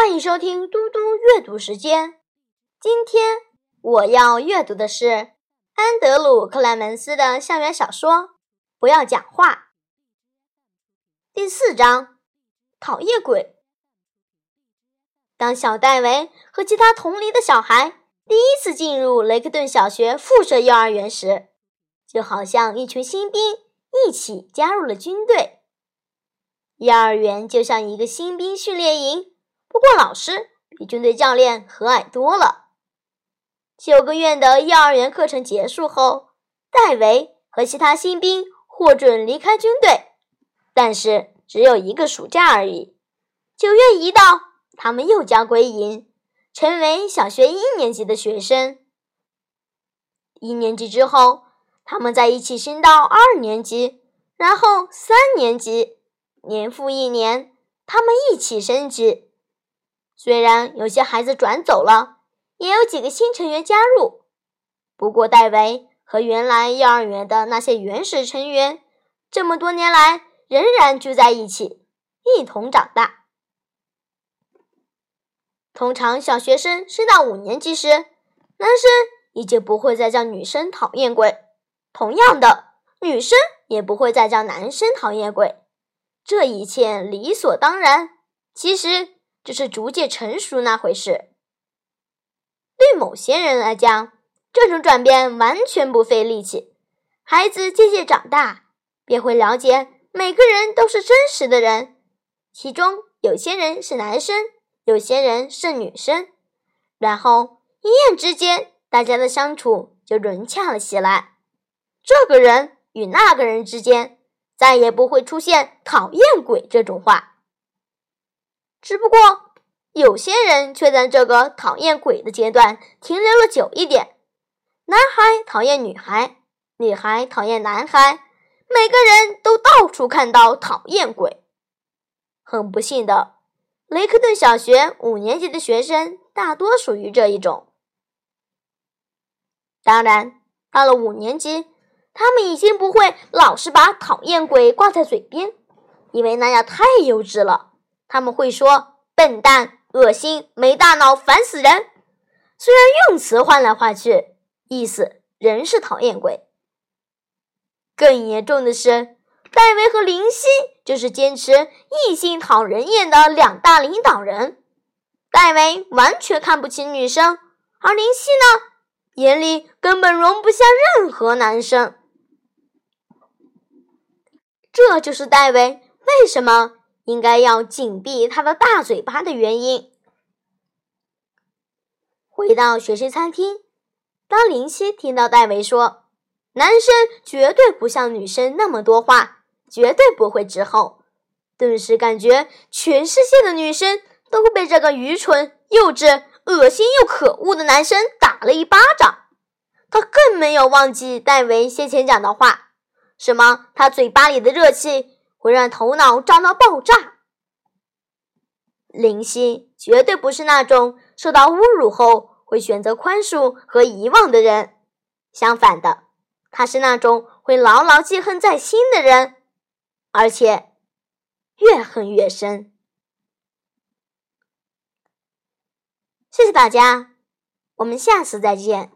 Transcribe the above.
欢迎收听嘟嘟阅读时间。今天我要阅读的是安德鲁·克莱门斯的校园小说《不要讲话》第四章：讨厌鬼。当小戴维和其他同龄的小孩第一次进入雷克顿小学附设幼儿园时，就好像一群新兵一起加入了军队。幼儿园就像一个新兵训练营。不过，老师比军队教练和蔼多了。九个月的幼儿园课程结束后，戴维和其他新兵获准离开军队，但是只有一个暑假而已。九月一到，他们又将归营，成为小学一年级的学生。一年级之后，他们在一起升到二年级，然后三年级，年复一年，他们一起升级。虽然有些孩子转走了，也有几个新成员加入，不过戴维和原来幼儿园的那些原始成员，这么多年来仍然聚在一起，一同长大。通常小学生升到五年级时，男生已经不会再叫女生讨厌鬼，同样的，女生也不会再叫男生讨厌鬼。这一切理所当然。其实。只是逐渐成熟那回事。对某些人来讲，这种转变完全不费力气。孩子渐渐长大，便会了解每个人都是真实的人，其中有些人是男生，有些人是女生。然后一夜之间，大家的相处就融洽了起来。这个人与那个人之间，再也不会出现“讨厌鬼”这种话。只不过，有些人却在这个讨厌鬼的阶段停留了久一点。男孩讨厌女孩，女孩讨厌男孩，每个人都到处看到讨厌鬼。很不幸的，雷克顿小学五年级的学生大多属于这一种。当然，到了五年级，他们已经不会老是把讨厌鬼挂在嘴边，因为那样太幼稚了。他们会说“笨蛋”“恶心”“没大脑”“烦死人”，虽然用词换来换去，意思仍是讨厌鬼。更严重的是，戴维和林夕就是坚持异性讨人厌的两大领导人。戴维完全看不起女生，而林夕呢，眼里根本容不下任何男生。这就是戴维为什么。应该要紧闭他的大嘴巴的原因。回到学生餐厅，当林夕听到戴维说“男生绝对不像女生那么多话，绝对不会之后”，顿时感觉全世界的女生都被这个愚蠢、幼稚、恶心又可恶的男生打了一巴掌。他更没有忘记戴维先前讲的话，什么他嘴巴里的热气。会让头脑胀到爆炸。林夕绝对不是那种受到侮辱后会选择宽恕和遗忘的人，相反的，他是那种会牢牢记恨在心的人，而且越恨越深。谢谢大家，我们下次再见。